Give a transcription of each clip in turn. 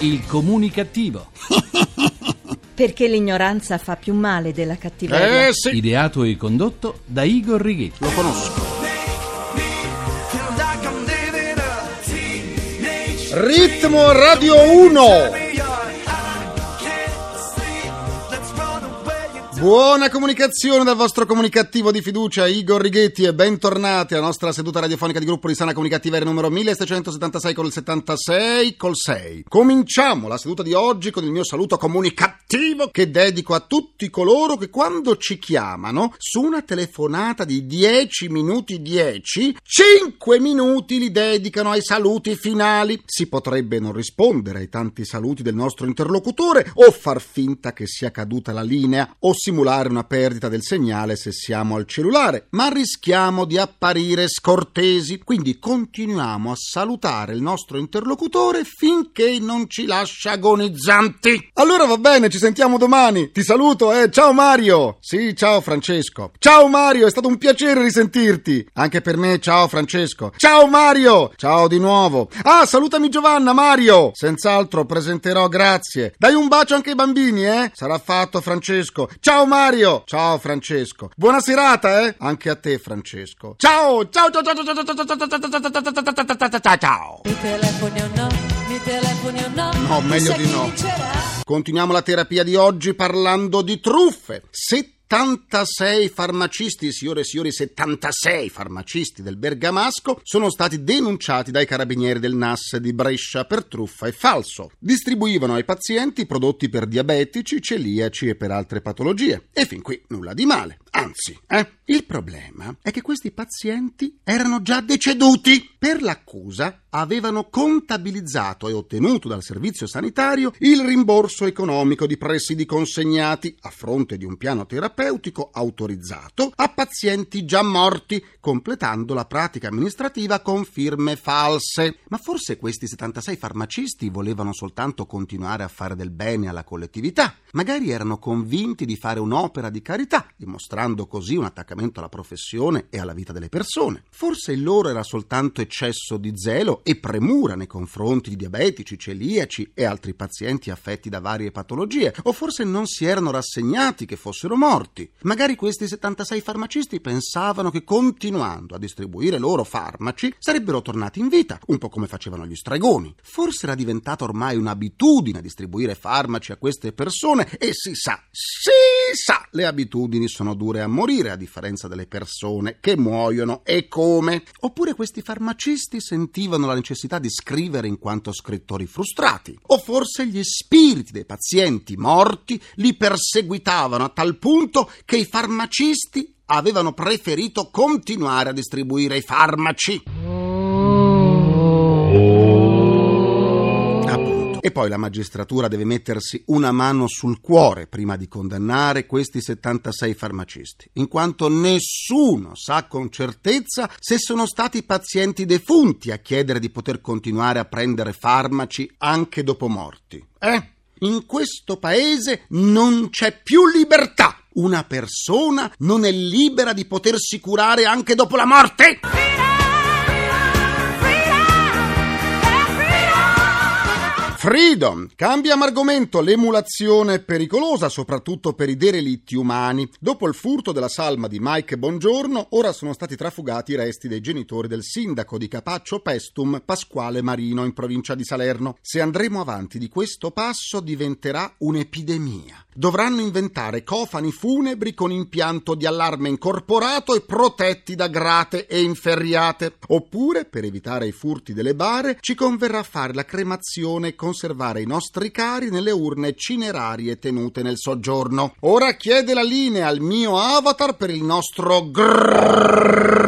Il comunicativo. Perché l'ignoranza fa più male della cattiveria. Eh sì, Ideato e condotto da Igor Righetti. lo conosco. Ritmo Radio 1. Buona comunicazione dal vostro comunicativo di fiducia Igor Righetti e bentornati alla nostra seduta radiofonica di gruppo di sana comunicativa numero 1676 col 76 col 6. Cominciamo la seduta di oggi con il mio saluto comunicativo che dedico a tutti coloro che quando ci chiamano su una telefonata di 10 minuti 10, 5 minuti li dedicano ai saluti finali. Si potrebbe non rispondere ai tanti saluti del nostro interlocutore o far finta che sia caduta la linea o simulare una perdita del segnale se siamo al cellulare, ma rischiamo di apparire scortesi, quindi continuiamo a salutare il nostro interlocutore finché non ci lascia agonizzanti. Allora va bene, ci sentiamo domani. Ti saluto, eh. Ciao Mario. Sì, ciao Francesco. Ciao Mario, è stato un piacere risentirti. Anche per me, ciao Francesco. Ciao Mario. Ciao di nuovo. Ah, salutami Giovanna, Mario. Senz'altro presenterò, grazie. Dai un bacio anche ai bambini, eh. Sarà fatto Francesco. Ciao Mario! Ciao Francesco! Buona serata, eh? Anche a te, Francesco. Ciao! Ciao, ciao, ciao, ciao, ciao, ciao, ciao, ciao, ciao, ciao, ciao, ciao, ciao! Mi telefoni o no? Mi telefoni o no? No, meglio di no. Continuiamo la terapia di oggi parlando di truffe. 76 farmacisti, signore e signori, 76 farmacisti del Bergamasco sono stati denunciati dai carabinieri del NAS di Brescia per truffa e falso. Distribuivano ai pazienti prodotti per diabetici, celiaci e per altre patologie. E fin qui nulla di male. Anzi, eh? Il problema è che questi pazienti erano già deceduti. Per l'accusa avevano contabilizzato e ottenuto dal servizio sanitario il rimborso economico di presidi consegnati a fronte di un piano terapeutico autorizzato a pazienti già morti, completando la pratica amministrativa con firme false. Ma forse questi 76 farmacisti volevano soltanto continuare a fare del bene alla collettività. Magari erano convinti di fare un'opera di carità, dimostrando così un attaccamento alla professione e alla vita delle persone. Forse il loro era soltanto eccesso di zelo e premura nei confronti di diabetici, celiaci e altri pazienti affetti da varie patologie, o forse non si erano rassegnati che fossero morti. Magari questi 76 farmacisti pensavano che continuando a distribuire loro farmaci sarebbero tornati in vita, un po' come facevano gli stregoni. Forse era diventata ormai un'abitudine distribuire farmaci a queste persone e si sa, si sa, le abitudini sono dure a morire a differenza delle persone che muoiono e come. Oppure questi farmacisti sentivano la necessità di scrivere in quanto scrittori frustrati. O forse gli spiriti dei pazienti morti li perseguitavano a tal punto che i farmacisti avevano preferito continuare a distribuire i farmaci. E poi la magistratura deve mettersi una mano sul cuore prima di condannare questi 76 farmacisti, in quanto nessuno sa con certezza se sono stati pazienti defunti a chiedere di poter continuare a prendere farmaci anche dopo morti. Eh? In questo paese non c'è più libertà. Una persona non è libera di potersi curare anche dopo la morte? Freedom! Cambiamo argomento. L'emulazione è pericolosa, soprattutto per i derelitti umani. Dopo il furto della salma di Mike Bongiorno, ora sono stati trafugati i resti dei genitori del sindaco di Capaccio Pestum, Pasquale Marino, in provincia di Salerno. Se andremo avanti di questo passo, diventerà un'epidemia. Dovranno inventare cofani funebri con impianto di allarme incorporato e protetti da grate e inferriate. Oppure, per evitare i furti delle bare, ci converrà fare la cremazione e conservare i nostri cari nelle urne cinerarie tenute nel soggiorno. Ora chiede la linea al mio avatar per il nostro grrrr.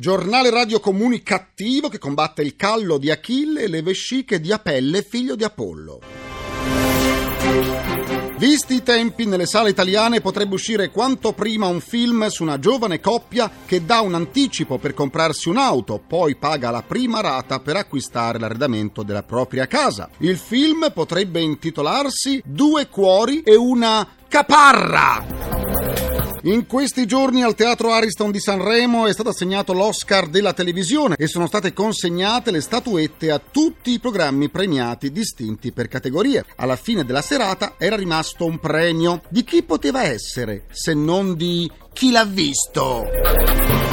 giornale radio comunicativo che combatte il callo di Achille e le vesciche di Apelle, figlio di Apollo. Visti i tempi, nelle sale italiane potrebbe uscire quanto prima un film su una giovane coppia che dà un anticipo per comprarsi un'auto, poi paga la prima rata per acquistare l'arredamento della propria casa. Il film potrebbe intitolarsi Due cuori e una caparra. In questi giorni al Teatro Ariston di Sanremo è stato assegnato l'Oscar della televisione e sono state consegnate le statuette a tutti i programmi premiati distinti per categorie. Alla fine della serata era rimasto un premio. Di chi poteva essere se non di chi l'ha visto?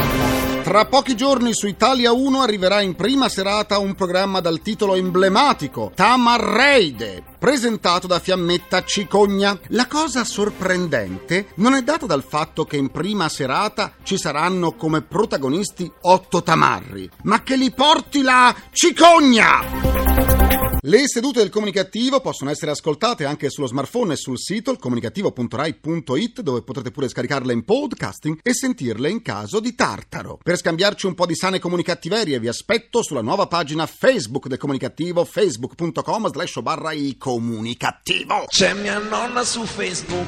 Tra pochi giorni su Italia 1 arriverà in prima serata un programma dal titolo emblematico Tamarreide, presentato da Fiammetta Cicogna. La cosa sorprendente non è data dal fatto che in prima serata ci saranno come protagonisti otto tamarri, ma che li porti la Cicogna! Le sedute del comunicativo possono essere ascoltate anche sullo smartphone e sul sito ilcomunicativo.rai.it dove potrete pure scaricarle in podcasting e sentirle in caso di tartaro. Per scambiarci un po' di sane comunicattiverie vi aspetto sulla nuova pagina Facebook del comunicativo facebook.com slash barra il comunicativo. C'è mia nonna su Facebook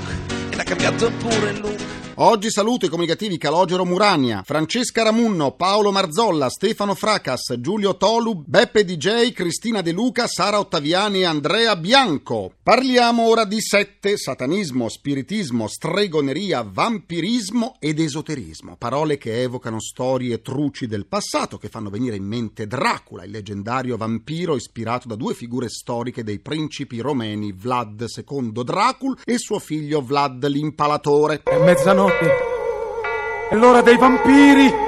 e l'ha cambiato pure look. Oggi saluto i comunicativi Calogero Murania, Francesca Ramunno, Paolo Marzolla, Stefano Fracas, Giulio Tolu, Beppe DJ, Cristina De Luca, Sara Ottaviani e Andrea Bianco. Parliamo ora di sette, satanismo, spiritismo, stregoneria, vampirismo ed esoterismo, parole che evocano storie truci del passato che fanno venire in mente Dracula, il leggendario vampiro ispirato da due figure storiche dei principi romeni Vlad II Dracul e suo figlio Vlad l'Impalatore. È mezzanotte. È l'ora dei vampiri.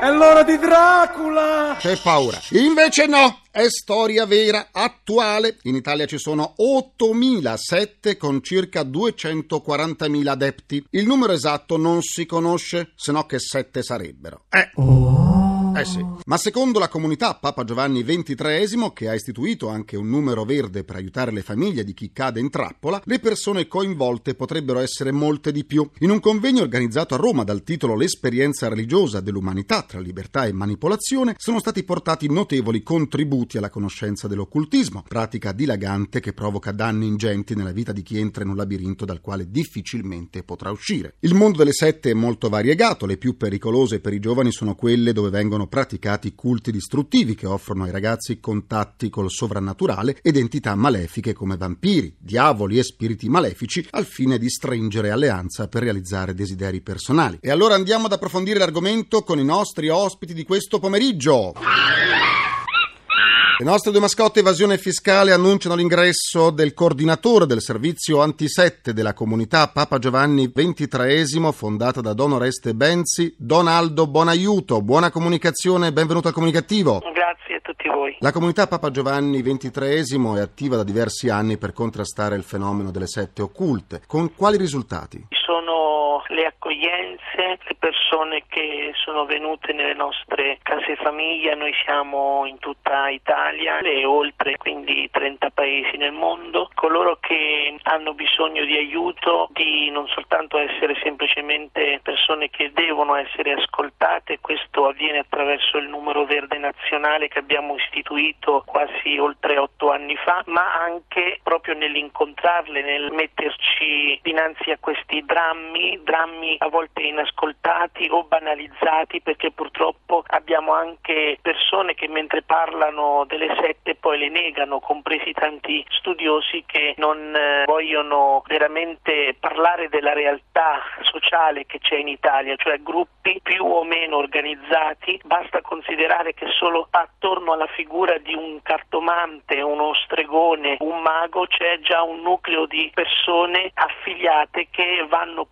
È l'ora di Dracula. C'è paura. Invece no, è storia vera, attuale. In Italia ci sono 8.007 con circa 240.000 adepti. Il numero esatto non si conosce, se no che 7 sarebbero. Eh. Eh sì. Ma secondo la comunità Papa Giovanni XXIII, che ha istituito anche un numero verde per aiutare le famiglie di chi cade in trappola, le persone coinvolte potrebbero essere molte di più. In un convegno organizzato a Roma dal titolo L'esperienza religiosa dell'umanità tra libertà e manipolazione, sono stati portati notevoli contributi alla conoscenza dell'occultismo, pratica dilagante che provoca danni ingenti nella vita di chi entra in un labirinto dal quale difficilmente potrà uscire. Il mondo delle sette è molto variegato, le più pericolose per i giovani sono quelle dove vengono praticati culti distruttivi che offrono ai ragazzi contatti col sovrannaturale ed entità malefiche come vampiri, diavoli e spiriti malefici al fine di stringere alleanza per realizzare desideri personali. E allora andiamo ad approfondire l'argomento con i nostri ospiti di questo pomeriggio. Le nostre due mascotte evasione fiscale annunciano l'ingresso del coordinatore del servizio antisette della comunità Papa Giovanni XXIII fondata da Don Oreste Benzi, Donaldo Bonaiuto. Buona comunicazione, benvenuto al comunicativo. Grazie a tutti voi. La comunità Papa Giovanni XXIII è attiva da diversi anni per contrastare il fenomeno delle sette occulte. Con quali risultati? Sono le accoglienze, le persone che sono venute nelle nostre case famiglia, noi siamo in tutta Italia e oltre quindi 30 paesi nel mondo, coloro che hanno bisogno di aiuto, di non soltanto essere semplicemente persone che devono essere ascoltate, questo avviene attraverso il numero verde nazionale che abbiamo istituito quasi oltre otto anni fa, ma anche proprio nell'incontrarle, nel metterci dinanzi a questi drammi, drammi a volte inascoltati o banalizzati perché purtroppo abbiamo anche persone che mentre parlano delle sette poi le negano, compresi tanti studiosi che non eh, vogliono veramente parlare della realtà sociale che c'è in Italia, cioè gruppi più o meno organizzati, basta considerare che solo attorno alla figura di un cartomante, uno stregone, un mago c'è già un nucleo di persone affiliate che vanno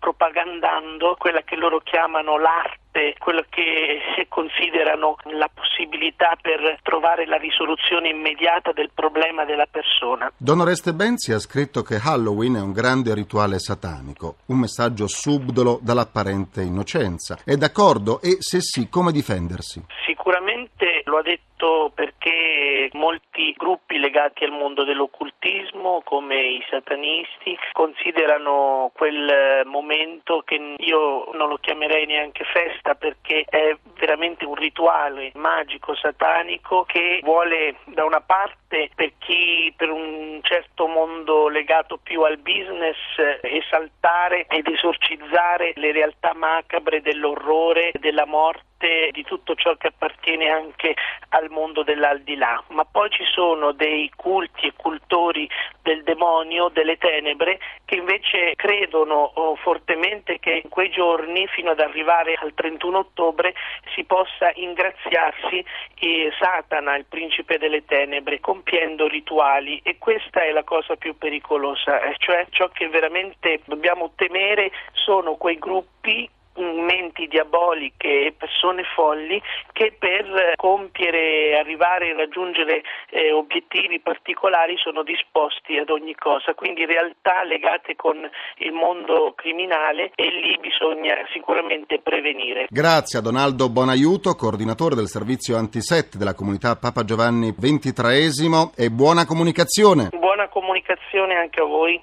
propagandando quella che loro chiamano l'arte quello che considerano la possibilità per trovare la risoluzione immediata del problema della persona. Don Oreste Benzi ha scritto che Halloween è un grande rituale satanico, un messaggio subdolo dall'apparente innocenza. È d'accordo? E se sì, come difendersi? Sicuramente lo ha detto perché molti gruppi legati al mondo dell'occultismo, come i satanisti, considerano quel momento che io non lo chiamerei neanche festa perché è veramente un rituale magico satanico che vuole da una parte per chi per un certo mondo legato più al business esaltare ed esorcizzare le realtà macabre dell'orrore, della morte parte di tutto ciò che appartiene anche al mondo dell'aldilà, ma poi ci sono dei culti e cultori del demonio, delle tenebre, che invece credono oh, fortemente che in quei giorni, fino ad arrivare al 31 ottobre, si possa ingraziarsi eh, Satana, il principe delle tenebre, compiendo rituali. E questa è la cosa più pericolosa, eh, cioè ciò che veramente dobbiamo temere sono quei gruppi menti diaboliche e persone folli che per compiere, arrivare e raggiungere eh, obiettivi particolari sono disposti ad ogni cosa, quindi realtà legate con il mondo criminale e lì bisogna sicuramente prevenire. Grazie a Donaldo Bonaiuto, coordinatore del servizio Antiset della comunità Papa Giovanni XXIII e buona comunicazione. Buona comunicazione anche a voi.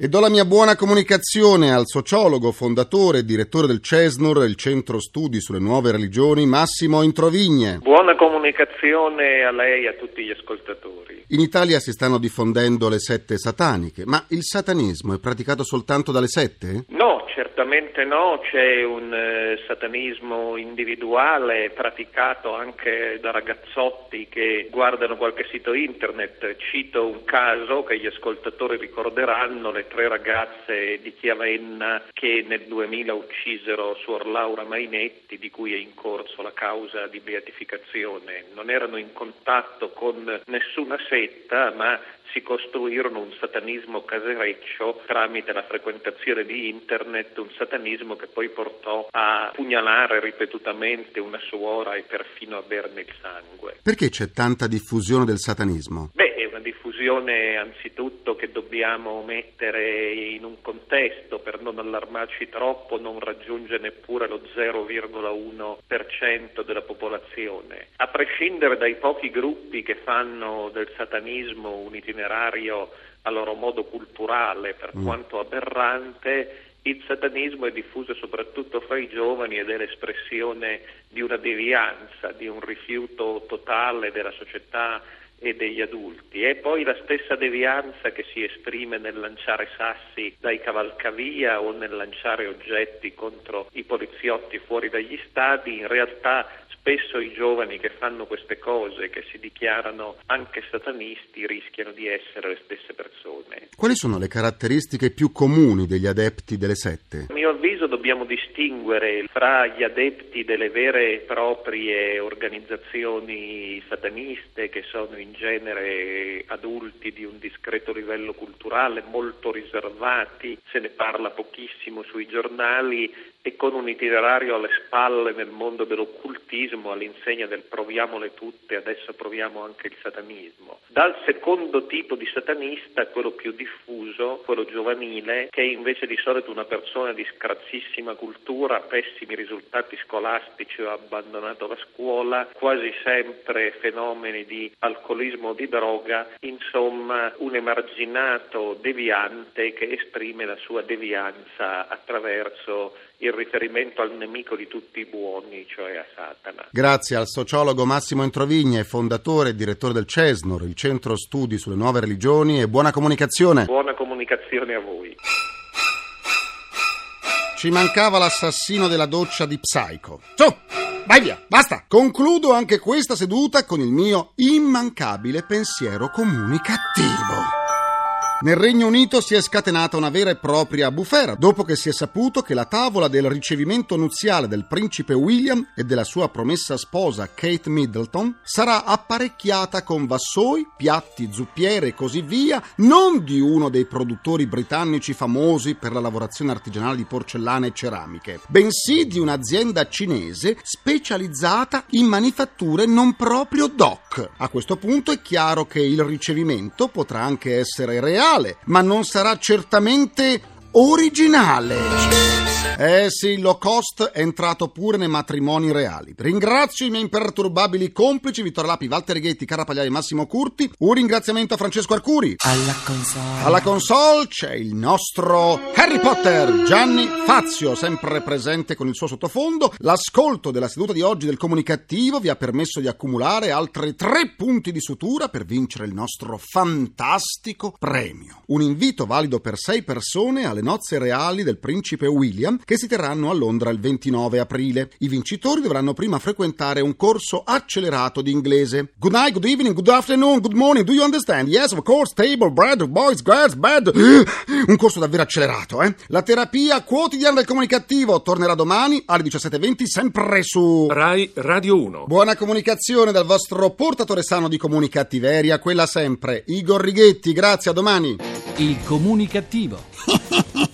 E do la mia buona comunicazione al sociologo, fondatore e direttore del CESNUR, il centro studi sulle nuove religioni, Massimo Introvigne. Buona comunicazione a lei e a tutti gli ascoltatori. In Italia si stanno diffondendo le sette sataniche, ma il satanismo è praticato soltanto dalle sette? No, certamente no, c'è un eh, satanismo individuale praticato anche da ragazzotti che guardano qualche sito internet. Cito un caso che gli ascoltatori ricorderanno, le tre ragazze di Chiavenna che nel 2000 uccisero Suor Laura Mainetti, di cui è in corso la causa di beatificazione. Non erano in contatto con nessuna setta, ma si costruirono un satanismo casereccio tramite la frequentazione di internet, un satanismo che poi portò a pugnalare ripetutamente una suora e perfino a berne il sangue. Perché c'è tanta diffusione del satanismo? Beh, è una diffusione anzitutto che dobbiamo mettere in un contesto per non allarmarci troppo, non raggiunge neppure lo 0,1% della popolazione. A prescindere dai pochi gruppi che fanno del satanismo un itinerario a loro modo culturale, per Mm. quanto aberrante, il satanismo è diffuso soprattutto fra i giovani ed è l'espressione di una devianza, di un rifiuto totale della società e degli adulti. È poi la stessa devianza che si esprime nel lanciare sassi dai cavalcavia o nel lanciare oggetti contro i poliziotti fuori dagli stadi, in realtà spesso i giovani che fanno queste cose, che si dichiarano anche satanisti, rischiano di essere le stesse persone. Quali sono le caratteristiche più comuni degli adepti delle sette? A mio avviso dobbiamo distinguere fra gli adepti delle vere e proprie organizzazioni sataniste che sono in genere adulti di un discreto livello culturale, molto riservati, se ne parla pochissimo sui giornali e con un itinerario alle spalle nel mondo dell'occultismo all'insegna del proviamole tutte, adesso proviamo anche il satanismo. Dal secondo tipo di satanista, quello più diffuso, quello giovanile, che è invece di solito una persona di scarsissima cultura, pessimi risultati scolastici o abbandonato la scuola, quasi sempre fenomeni di alcolismo o di droga, insomma un emarginato deviante che esprime la sua devianza attraverso il riferimento al nemico di tutti i buoni, cioè a Satana. Grazie al sociologo Massimo Introvigne, fondatore e direttore del CESNUR, il centro studi sulle nuove religioni e buona comunicazione. Buona comunicazione a voi. Ci mancava l'assassino della doccia di Psycho. Su, vai via, basta. Concludo anche questa seduta con il mio immancabile pensiero comunicativo. Nel Regno Unito si è scatenata una vera e propria bufera dopo che si è saputo che la tavola del ricevimento nuziale del principe William e della sua promessa sposa Kate Middleton sarà apparecchiata con vassoi, piatti, zuppiere e così via, non di uno dei produttori britannici famosi per la lavorazione artigianale di porcellane e ceramiche, bensì di un'azienda cinese specializzata in manifatture non proprio doc. A questo punto è chiaro che il ricevimento potrà anche essere reale, ma non sarà certamente originale. Eh sì, il low cost è entrato pure nei matrimoni reali. Ringrazio i miei imperturbabili complici Vittorio Lapi, Walter Ghetti, Carapagliai e Massimo Curti. Un ringraziamento a Francesco Arcuri. Alla console. Alla console c'è il nostro Harry Potter, Gianni Fazio, sempre presente con il suo sottofondo. L'ascolto della seduta di oggi del comunicativo vi ha permesso di accumulare altri tre punti di sutura per vincere il nostro fantastico premio. Un invito valido per sei persone alle nozze reali del principe William che si terranno a Londra il 29 aprile. I vincitori dovranno prima frequentare un corso accelerato di inglese. Good night, good evening, good afternoon, good morning, do you understand? Yes, of course, table, bread, boys, girls, bed. Un corso davvero accelerato, eh? La terapia quotidiana del comunicativo tornerà domani alle 17.20 sempre su... Rai Radio 1. Buona comunicazione dal vostro portatore sano di comunicattiveria, quella sempre, Igor Righetti. Grazie, a domani. Il comunicativo.